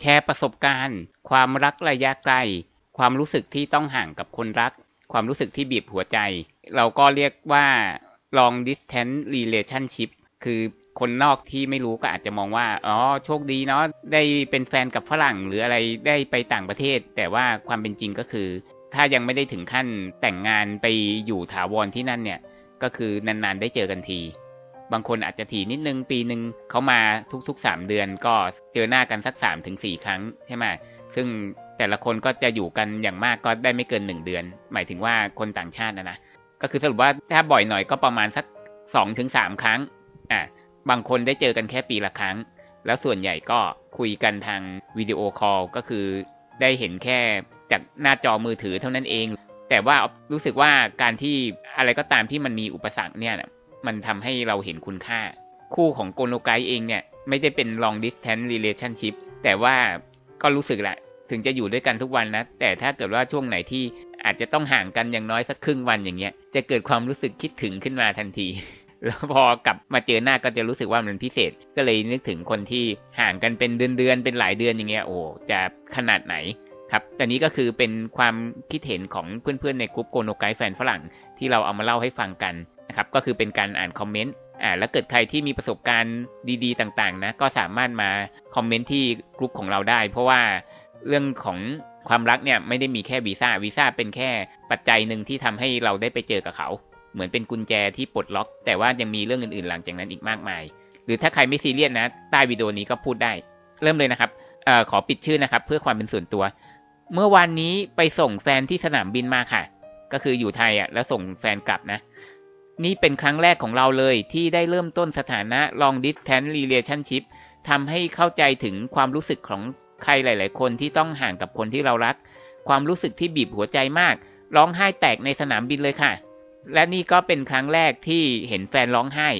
แชร์ประสบการณ์ ความรักระยะไกล ความรู้สึกที่ต้องห่างกับคนรัก ความรู้สึกที่บีบหัวใจ เราก็เรียกว่า long distance relationship คือคนนอกที่ไม่รู้ก็อาจจะมองว่า อ๋อ โชคดีเนาะ ได้เป็นแฟนกับฝรั่งหรืออะไร ได้ไปต่างประเทศ แต่ว่าความเป็นจริงก็คือ ถ้ายังไม่ได้ถึงขั้นแต่งงานไปอยู่ถาวรที่นั่นเนี่ย ก็คือนานๆได้เจอกันที บางคนอาจจะถี่นิดนึงปีหนึ่งเขามาทุกๆ3เดือนก็เจอหน้ากันสัก3ถึง4ครั้งใช่ไหมซึ่งแต่ละคนก็จะอยู่กันอย่างมากก็ได้ไม่เกิน1เดือน หมายถึงว่าคนต่างชาตินะนะก็คือสรุปว่าถ้าบ่อยหน่อยก็ประมาณสัก2ถึง3ครั้งอะบางคนได้เจอกันแค่ปีละครั้ง แล้วส่วนใหญ่ก็คุยกันทางวิดีโอคอลก็คือได้เห็นแค่จากหน้าจอมือถือเท่านั้นเอง แต่ว่ารู้สึกว่าการที่อะไรก็ตามที่มันมีอุปสรรคเนี่ย มันทำให้เราเห็นคุณค่า คู่ของโกโนไกเองเนี่ย ไม่ได้เป็น long distance relationship แต่ว่าก็รู้สึกแหละถึงจะอยู่ด้วยกันทุกวันนะ แต่ถ้าเกิดว่าช่วงไหนที่อาจจะต้องห่างกันอย่างน้อยสักครึ่งวันอย่างเงี้ย จะเกิดความรู้สึกคิดถึงขึ้นมาทันที แล้วพอกลับมาเจอหน้าก็จะรู้สึกว่ามันพิเศษ ก็เลยนึกถึงคนที่ห่างกันเป็นเดือนๆเป็นหลายเดือนอย่างเงี้ย โอ้จะขนาดไหนครับแต่นี้ก็คือเป็นความคิดเห็นของเพื่อนๆในกลุ่มโกโนไกแฟนฝรั่งที่เราเอามาเล่าให้ฟังกัน นะครับ ก็คือเป็นการอ่านคอมเมนต์อ่าแล้วเกิดใครที่มีประสบการณ์ดี ๆ ต่างๆ นะ ก็สามารถมาคอมเมนต์ที่กลุ่มของเราได้ เพราะว่าเรื่องของความรักเนี่ยไม่ได้มีแค่วีซ่าวีซ่าเป็นแค่ปัจจัยหนึ่งที่ทำให้เราได้ไปเจอกับเขา เหมือนเป็นกุญแจที่ปลดล็อก แต่ว่ายังมีเรื่องอื่นๆ หลังจากนั้นอีกมากมาย หรือถ้าใครไม่ซีเรียสนะ ใต้วิดีโอนี้ก็พูดได้ เริ่มเลยนะครับออขอปิดชื่อนะครับ เพื่อความเป็นส่วนตัว เมื่อวานนี้ไปส่งแฟนที่สนามบินมาค่ะ ก็คืออยู่ไทยอะแล้วส่งแฟนกลับนะ นี่เป็นครั้งแรกของเราเลยที่ได้เริ่มต้นสถานะ long distance relationship ทำให้เข้าใจถึงความรู้สึกของใครหลาย ๆ คนที่ต้องห่างกับคนที่เรารัก ความรู้สึกที่บีบหัวใจมาก ร้องไห้แตกในสนามบินเลยค่ะ และนี่ก็เป็นครั้งแรกที่เห็นแฟนร้องไห้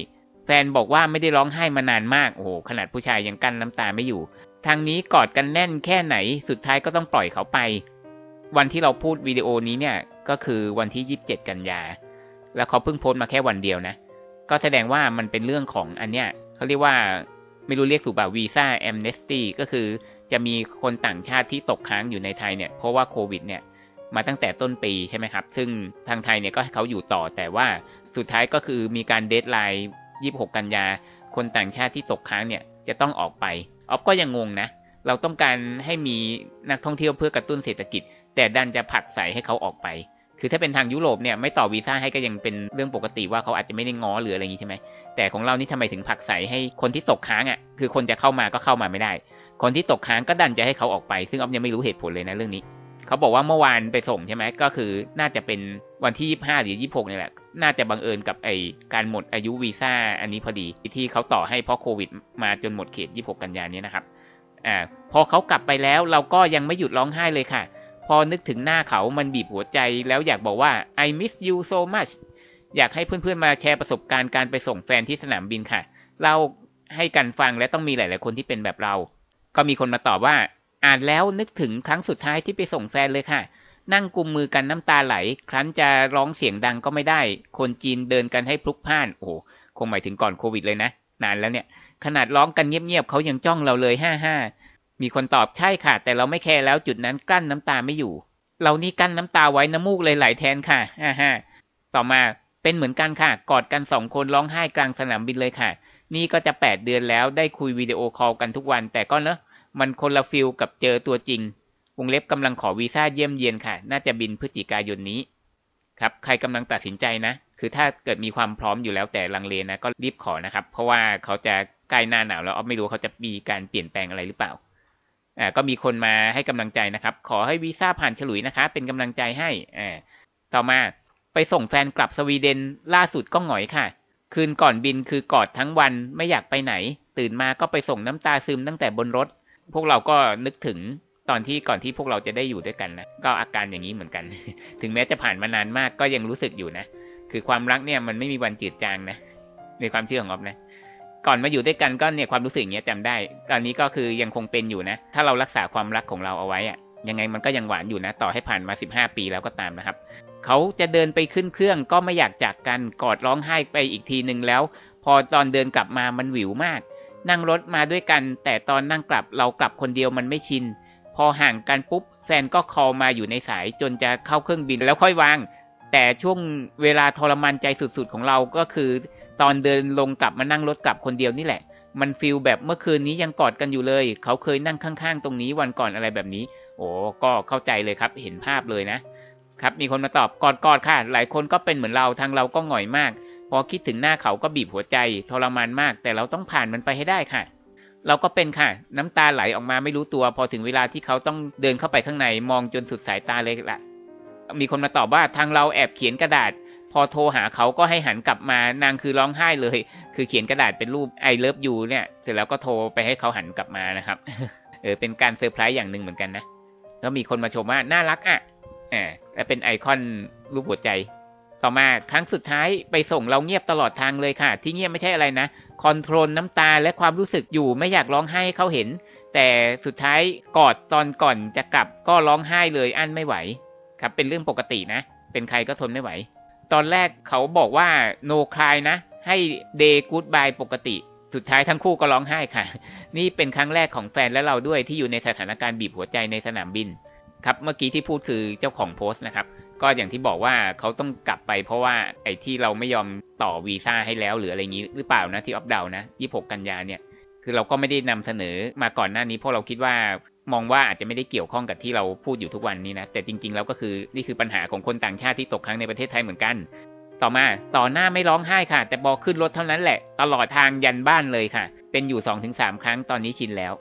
แฟนบอกว่าไม่ได้ร้องไห้มานานมาก โอ้โห ขนาดผู้ชายยังกั้นน้ำตาไม่อยู่ ทางนี้กอดกันแน่นแค่ไหน สุดท้ายก็ต้องปล่อยเขาไป วันที่เราพูดวิดีโอนี้เนี่ย ก็คือวันที่ 27 กันยา แล้วเขาเพิ่งโพสต์มาแค่วันเดียวนะ ก็แสดงว่ามันเป็นเรื่องของอันเนี้ยเขาเรียกว่าไม่รู้เรียกถูกป่าวีซ่าแอมเนสตี้ก็คือจะมีคนต่างชาติที่ตกค้างอยู่ในไทยเนี่ยเพราะว่าโควิดเนี่ยมาตั้งแต่ต้นปีใช่ไหมครับ ซึ่งทางไทยเนี่ยก็ให้เขาอยู่ต่อแต่ว่าสุดท้ายก็คือมีการเดทไลน์ 26 กันยา คนต่างชาติที่ตกค้างเนี่ยจะต้องออกไปออฟก็ยังงงนะ เราต้องการให้มีนักท่องเที่ยวเพื่อกระตุ้นเศรษฐกิจ แต่ดันจะผลักใส่ให้เขาออกไป คือถ้าเป็นทางยุโรปเนี่ยไม่ต่อวีซ่าให้ก็ยังเป็นเรื่องปกติว่าเขาอาจจะไม่ได้ง้อหรืออะไรอย่างนี้ใช่ไหมแต่ของเรานี่ทำไมถึงผักใส่ให้คนที่ตกค้างอะคือคนจะเข้ามาก็เข้ามาไม่ได้ คนที่ตกค้างก็ดันจะให้เขาออกไป ซึ่งออฟยังไม่รู้เหตุผลเลยนะเรื่องนี้เขาบอกว่าเมื่อวานไปส่งใช่ไหมก็คือน่าจะเป็นวันที่ 25 หรือ 26นี่แหละ น่าจะบังเอิญกับไอการหมดอายุวีซ่าอันนี้พอดีที่เขาต่อให้เพราะโควิด มาจนหมดเขต 26 กันยานนี้นะครับอ่าพอเขากลับไปแล้วเราก็ยังไม่หยุดร้องไห้เลยค่ะ พอนึกถึงหน้าเขามันบีบหัวใจแล้วอยากบอกว่า I miss you so much อยากให้เพื่อนๆมาแชร์ประสบการณ์การไปส่งแฟนที่สนามบินค่ะ เราให้กันฟังและต้องมีหลาย ๆ คนที่เป็นแบบเรา ก็มีคนมาตอบว่า อ่านแล้วนึกถึงครั้งสุดท้ายที่ไปส่งแฟนเลยค่ะ นั่งกุมมือกันน้ำตาไหล ครั้นจะร้องเสียงดังก็ไม่ได้ คนจีนเดินกันให้พลุกพล่าน โอ้คงหมายถึงก่อนโควิดเลยนะ นานแล้วเนี่ย ขนาดร้องกันเงียบ ๆเขายังจ้องเราเลย ห้าห้า มีคนตอบใช่ค่ะ แต่เราไม่แคร์แล้วจุดนั้นกลั้นน้ำตาไม่อยู่ เรานี่กั้นน้ำตาไว้น้ำมูกเลยไหลแทนค่ะฮ่าฮ่าต่อมาเป็นเหมือนกันค่ะ กอดกันสองคนร้องไห้กลางสนามบินเลยค่ะ นี่ก็จะแปดเดือนแล้วได้คุยวิดีโอคอลกันทุกวัน แต่ก็เนอะมันคนละ feel กับเจอตัวจริง วงเล็บกำลังขอวีซ่าเยี่ยมเยียนค่ะ น่าจะบินพฤศจิกายนนี้ ครับ ใครกำลังตัดสินใจนะ คือถ้าเกิดมีความพร้อมอยู่แล้วแต่ลังเลนะก็รีบขอนะครับ เพราะว่าเขาจะใกล้หน้าหนาวแล้วออฟไม่รู้เขาจะมีการเปลี่ยนแปลงอะไรหรือเปล่า อ่าก็มีคนมาให้กำลังใจนะครับ ขอให้วีซ่าผ่านฉลุยนะคะ เป็นกำลังใจให้อ่าต่อมาไปส่งแฟนกลับสวีเดนล่าสุดก็หงอยค่ะ คืนก่อนบินคือกอดทั้งวันไม่อยากไปไหน ตื่นมาก็ไปส่งน้ำตาซึมตั้งแต่บนรถ พวกเราก็นึกถึงตอนที่ก่อนที่พวกเราจะได้อยู่ด้วยกันนะก็อาการอย่างนี้เหมือนกัน ถึงแม้จะผ่านมานานมากก็ยังรู้สึกอยู่นะ คือความรักเนี่ยมันไม่มีวันจืดจางนะในความเชื่อของออฟนะ ก่อนมาอยู่ด้วยกันก็เนี่ยความรู้สึกอย่างเงี้ยจำได้ ตอนนี้ก็คือยังคงเป็นอยู่นะ ถ้าเรารักษาความรักของเราเอาไว้อะยังไงมันก็ยังหวานอยู่นะ ต่อให้ผ่านมา 15 ปีแล้วก็ตามนะครับ เขาจะเดินไปขึ้นเครื่องก็ไม่อยากจากกันกอดร้องไห้ไปอีกทีหนึ่งแล้ว พอตอนเดินกลับมามันหวิวมาก นั่งรถมาด้วยกัน แต่ตอนนั่งกลับเรากลับคนเดียวมันไม่ชิน พอห่างกันปุ๊บ แฟนก็คอลมาอยู่ในสายจนจะเข้าเครื่องบินแล้วค่อยวาง แต่ช่วงเวลาทรมานใจสุดๆของเราก็คือ ตอนเดินลงกลับมานั่งรถกลับคนเดียวนี่แหละ มันฟีลแบบเมื่อคืนนี้ยังกอดกันอยู่เลย เขาเคยนั่งข้างๆ ตรงนี้วันก่อนอะไรแบบนี้ โอ้ก็เข้าใจเลยครับ เห็นภาพเลยนะครับ มีคนมาตอบกอดกอดค่ะ หลายคนก็เป็นเหมือนเราทางเราก็หงอยมาก พอคิดถึงหน้าเขาก็บีบหัวใจทรมานมาก แต่เราต้องผ่านมันไปให้ได้ค่ะ เราก็เป็นค่ะ น้ำตาไหลออกมาไม่รู้ตัว พอถึงเวลาที่เขาต้องเดินเข้าไปข้างในมองจนสุดสายตาเลยละมีคนมาตอบว่าทางเราแอบเขียนกระดาษ พอโทรหาเขาก็ให้หันกลับมานางคือร้องไห้เลย คือเขียนกระดาษเป็นรูป I love you เนี่ย เสร็จแล้วก็โทรไปให้เขาหันกลับมานะครับ เออเป็นการเซอร์ไพรส์อย่างหนึ่งเหมือนกันนะก็มีคนมาชมว่าน่ารักอะอ่าและเป็นไอคอนรูปหัวใจ ต่อมาครั้งสุดท้ายไปส่งเราเงียบตลอดทางเลยค่ะ ที่เงียบไม่ใช่อะไรนะ control น้ำตาและความรู้สึกอยู่ไม่อยากร้องไห้ให้เขาเห็น แต่สุดท้ายกอดตอนก่อนจะกลับก็ร้องไห้เลยอั้นไม่ไหว ครับเป็นเรื่องปกตินะ เป็นใครก็ทนไม่ไหว ตอนแรกเขาบอกว่า no cry นะ ให้ say goodbye ปกติ สุดท้ายทั้งคู่ก็ร้องไห้ค่ะ นี่เป็นครั้งแรกของแฟนและเราด้วยที่อยู่ในสถานการณ์บีบหัวใจในสนามบิน ครับเมื่อกี้ที่พูดคือเจ้าของโพสต์นะครับ ก็อย่างที่บอกว่าเขาต้องกลับไปเพราะว่าไอ้ที่เราไม่ยอมต่อวีซ่าให้แล้วหรืออะไรงี้หรือเปล่านะที่ออฟเดานะ 26 กันยาเนี่ยคือเราก็ไม่ได้นำเสนอมาก่อนหน้านี้เพราะเราคิดว่า มองว่าอาจจะไม่ได้เกี่ยวข้องกับที่เราพูดอยู่ทุกวันนี้นะ แต่จริง ๆ แล้วก็คือนี่คือปัญหาของคนต่างชาติที่ตกค้างในประเทศไทยเหมือนกัน ต่อมาต่อหน้าไม่ร้องไห้ค่ะ แต่บอกขึ้นรถเท่านั้นแหละ ตลอดทางยันบ้านเลยค่ะ เป็นอยู่2-3ครั้งตอนนี้ชินแล้ว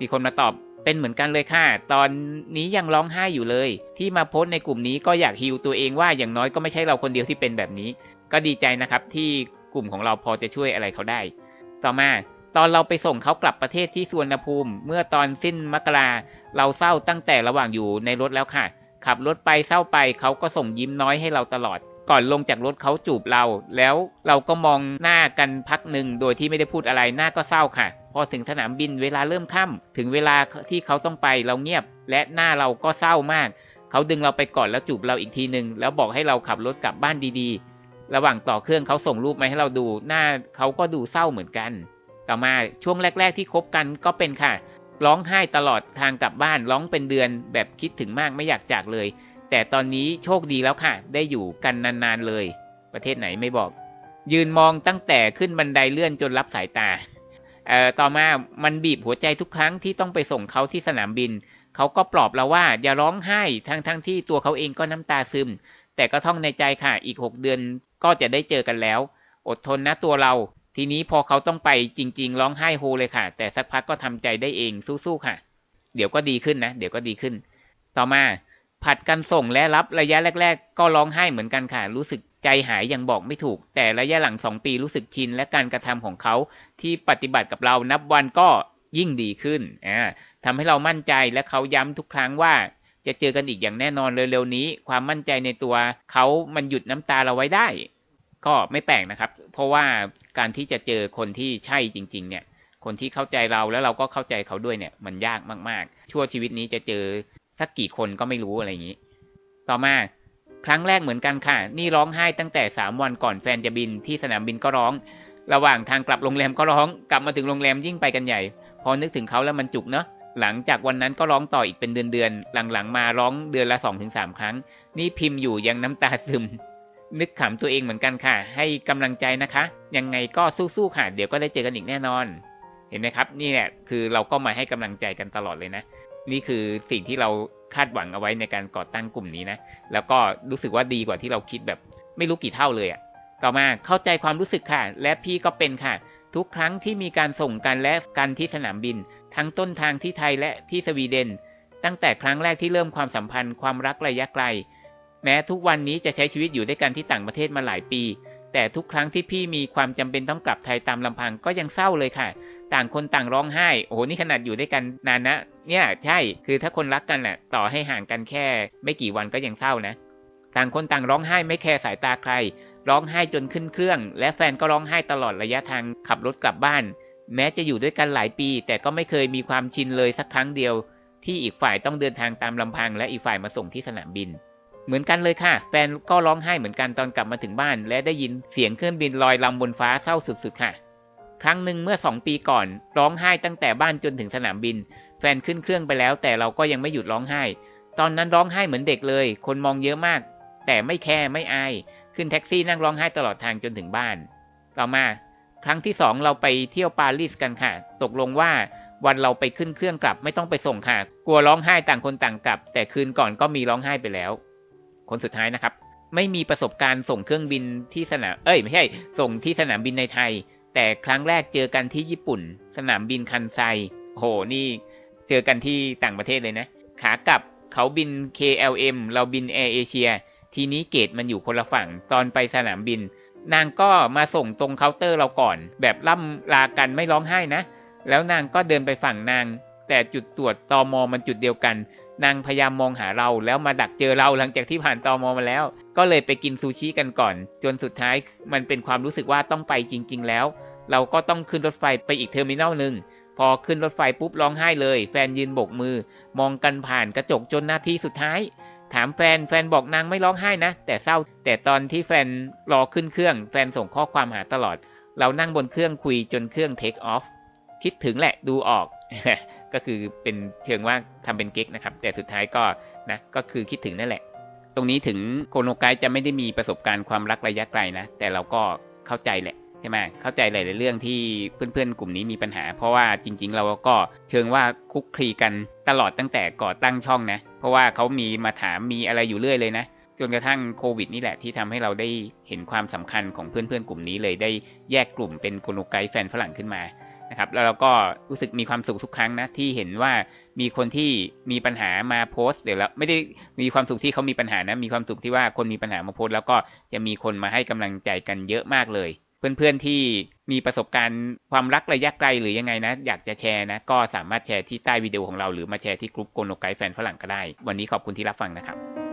มีคนมาตอบเป็นเหมือนกันเลยค่ะ ตอนนี้ยังร้องไห้อยู่เลย ที่มาโพสในกลุ่มนี้ก็อยากฮิวตัวเองว่าอย่างน้อยก็ไม่ใช่เราคนเดียวที่เป็นแบบนี้ ก็ดีใจนะครับที่กลุ่มของเราพอจะช่วยอะไรเขาได้ ต่อมา ตอนเราไปส่งเขากลับประเทศที่สวนภูมิ เมื่อตอนสิ้นมกราเราเศร้าตั้งแต่ระหว่างอยู่ในรถแล้วค่ะ ขับรถไปเศร้าไปเขาก็ส่งยิ้มน้อยให้เราตลอด ก่อนลงจากรถเขาจูบเรา แล้วเราก็มองหน้ากันพักหนึ่งโดยที่ไม่ได้พูดอะไรหน้าก็เศร้าค่ะ พอถึงสนามบินเวลาเริ่มค่ำถึงเวลาที่เขาต้องไปเราเงียบ และหน้าเราก็เศร้ามาก เขาดึงเราไปก่อนแล้วจูบเราอีกทีหนึ่งแล้วบอกให้เราขับรถกลับบ้านดีๆ ระหว่างต่อเครื่องเขาส่งรูปมาให้เราดู หน้าเขาก็ดูเศร้าเหมือนกัน ต่อมาช่วงแรก ๆ ที่คบกันก็เป็นค่ะ ร้องไห้ตลอดทางกลับบ้านร้องเป็นเดือนแบบคิดถึงมากไม่อยากจากเลย แต่ตอนนี้โชคดีแล้วค่ะ ได้อยู่กันนานๆเลย ประเทศไหนไม่บอก ยืนมองตั้งแต่ขึ้นบันไดเลื่อนจนรับสายตาเอ่อต่อมามันบีบหัวใจทุกครั้งที่ต้องไปส่งเขาที่สนามบิน เขาก็ปลอบเราว่าอย่าร้องไห้ทั้งทั้งที่ตัวเขาเองก็น้ำตาซึม แต่ก็ท่องในใจค่ะอีก6เดือนก็จะได้เจอกันแล้ว อดทนนะตัวเรา ทีนี้พอเขาต้องไปจริง ๆ ร้องไห้โฮเลยค่ะ แต่สักพักก็ทำใจได้เองสู้ๆค่ะ เดี๋ยวก็ดีขึ้นนะ เดี๋ยวก็ดีขึ้น ต่อมาผัดกันส่งและรับระยะแรก ๆ ก็ร้องไห้เหมือนกันค่ะ รู้สึกใจหายยังบอกไม่ถูก แต่ระยะหลังสองปีรู้สึกชิน และการกระทำของเขาที่ปฏิบัติกับเรานับวันก็ยิ่งดีขึ้นอ่าทำให้เรามั่นใจและเขาย้ำทุกครั้งว่าจะเจอกันอีกอย่างแน่นอนเร็วๆนี้ ความมั่นใจในตัวเขามันหยุดน้ำตาเราไว้ได้ ก็ไม่แปลกนะครับ เพราะว่าการที่จะเจอคนที่ใช่จริง ๆ เนี่ย คนที่เข้าใจเราแล้วเราก็เข้าใจเขาด้วยเนี่ย มันยากมากๆ ชั่วชีวิตนี้จะเจอสักกี่คนก็ไม่รู้อะไรอย่างนี้ ต่อมาครั้งแรกเหมือนกันค่ะ นี่ร้องไห้ตั้งแต่สามวันก่อนแฟนจะบินที่สนามบินก็ร้อง ระหว่างทางกลับโรงแรมก็ร้อง กลับมาถึงโรงแรมยิ่งไปกันใหญ่ พอนึกถึงเขาแล้วมันจุกเนาะหลังจากวันนั้นก็ร้องต่ออีกเป็นเดือนๆหลังๆมาร้องเดือนละสองถึงสามครั้ง นี่พิมพ์อยู่ยังน้ำตาซึม นึกขำตัวเองเหมือนกันค่ะ ให้กำลังใจนะคะ ยังไงก็สู้ๆค่ะ เดี๋ยวก็ได้เจอกันอีกแน่นอน เห็นไหมครับ นี่แหละคือเราก็มาให้กำลังใจกันตลอดเลยนะ นี่คือสิ่งที่เราคาดหวังเอาไว้ในการก่อตั้งกลุ่มนี้นะ แล้วก็รู้สึกว่าดีกว่าที่เราคิดแบบ ไม่รู้กี่เท่าเลยอะ่ะ ต่อมาเข้าใจความรู้สึกค่ะ และพี่ก็เป็นค่ะ ทุกครั้งที่มีการส่งกันและกันที่สนามบิน ทั้งต้นทางที่ไทยและที่สวีเดน ตั้งแต่ครั้งแรกที่เริ่มความสัมพันธ์ความรักระยะไกล แม้ทุกวันนี้จะใช้ชีวิตอยู่ด้วยกันที่ต่างประเทศมาหลายปี แต่ทุกครั้งที่พี่มีความจำเป็นต้องกลับไทยตามลำพังก็ยังเศร้าเลยค่ะ ต่างคนต่างร้องไห้ โอ้โหนี่ขนาดอยู่ด้วยกันนานนะ เนี่ยใช่ คือถ้าคนรักกันแหละต่อให้ห่างกันแค่ ไม่กี่วันก็ยังเศร้านะ ต่างคนต่างร้องไห้ไม่แคร์สายตาใคร ร้องไห้จนขึ้นเครื่อง และแฟนก็ร้องไห้ตลอดระยะทางขับรถกลับบ้าน แม้จะอยู่ด้วยกันหลายปี แต่ก็ไม่เคยมีความชินเลยสักครั้งเดียว ที่อีกฝ่ายต้องเดินทางตามลำพัง และอีกฝ่ายมาส่งที่สนามบิน เหมือนกันเลยค่ะ แฟนก็ร้องไห้เหมือนกันตอนกลับมาถึงบ้าน และได้ยินเสียงเครื่องบินลอยลำบนฟ้าเศร้าสุดๆค่ะ ครั้งหนึ่งเมื่อสองปีก่อน ร้องไห้ตั้งแต่บ้านจนถึงสนามบิน แฟนขึ้นเครื่องไปแล้ว แต่เราก็ยังไม่หยุดร้องไห้ ตอนนั้นร้องไห้เหมือนเด็กเลย คนมองเยอะมาก แต่ไม่แคร์ไม่อาย ขึ้นแท็กซี่นั่งร้องไห้ตลอดทางจนถึงบ้าน ต่อมา ครั้งที่สองเราไปเที่ยวปารีสกันค่ะ ตกลงว่าวันเราไปขึ้นเครื่องกลับไม่ต้องไปส่งค่ะ กลัวร้องไห้ต่างคนต่างกลับ แต่คืนก่อนก็มีร้องไห้ไปแล้ว คนสุดท้ายนะครับ ไม่มีประสบการณ์ส่งเครื่องบินที่สนามเอ้ยไม่ใช่ ส่งที่สนามบินในไทย แต่ครั้งแรกเจอกันที่ญี่ปุ่น สนามบินคันไซโหนี่เจอกันที่ต่างประเทศเลยนะ ขากลับเขาบิน KLM เราบินแอร์เอเชียทีนี้ gate มันอยู่คนละฝั่งตอนไปสนามบิน นางก็มาส่งตรงเคาน์เตอร์เราก่อน แบบล่ำลากันไม่ร้องไห้นะ แล้วนางก็เดินไปฝั่งนาง แต่จุดตรวจตอมอมันจุดเดียวกัน นางพยายามมองหาเราแล้วมาดักเจอเราหลังจากที่ผ่านตอมอมาแล้ว ก็เลยไปกินซูชิกันก่อน จนสุดท้ายมันเป็นความรู้สึกว่าต้องไปจริง ๆ แล้ว เราก็ต้องขึ้นรถไฟไปอีก terminal หนึ่งพอขึ้นรถไฟปุ๊บร้องไห้เลย แฟนยืนโบกมือ มองกันผ่านกระจกจนนาทีสุดท้าย ถามแฟนแฟนบอกนางไม่ร้องไห้นะ แต่เศร้า แต่ตอนที่แฟนรอขึ้นเครื่อง แฟนส่งข้อความหาตลอด เรานั่งบนเครื่องคุยจนเครื่องเทคออฟคิดถึงแหละดูออก ก็คือเป็นเชิงว่าทำเป็นเก๊กนะครับ แต่สุดท้ายก็นะก็คือคิดถึงนั่นแหละ ตรงนี้ถึงโคโนไกจะไม่ได้มีประสบการณ์ความรักระยะไกลนะแต่เราก็เข้าใจแหละใช่ไหมเข้าใจหลายๆเรื่องที่เพื่อนๆ กลุ่มนี้มีปัญหา เพราะว่าจริง ๆ เราก็เชิงว่าคุกคลีกันตลอดตั้งแต่ก่อตั้งช่องนะ เพราะว่าเขามีมาถามมีอะไรอยู่เรื่อยเลยนะจนกระทั่งโควิดนี่แหละที่ทำให้เราได้เห็นความสำคัญของเพื่อนๆ กลุ่มนี้เลยได้แยกกลุ่มเป็นโคโนไกด์แฟนฝรั่งขึ้นมา นะครับ แล้วเราก็รู้สึกมีความสุขทุกครั้งนะที่เห็นว่ามีคนที่มีปัญหามาโพสต์เดี๋ยวแล้วไม่ได้มีความสุขที่เขามีปัญหานะมีความสุขที่ว่าคนมีปัญหามาโพสต์แล้วก็จะมีคนมาให้กำลังใจกันเยอะมากเลย เพื่อนๆที่มีประสบการณ์ความรักระยะไกลหรือยังไงนะ อยากจะแชร์นะ ก็สามารถแชร์ที่ใต้วิดีโอของเราหรือมาแชร์ที่กลุ่มโกโนไกด์แฟนฝรั่งก็ได้ วันนี้ขอบคุณที่รับฟังนะครับ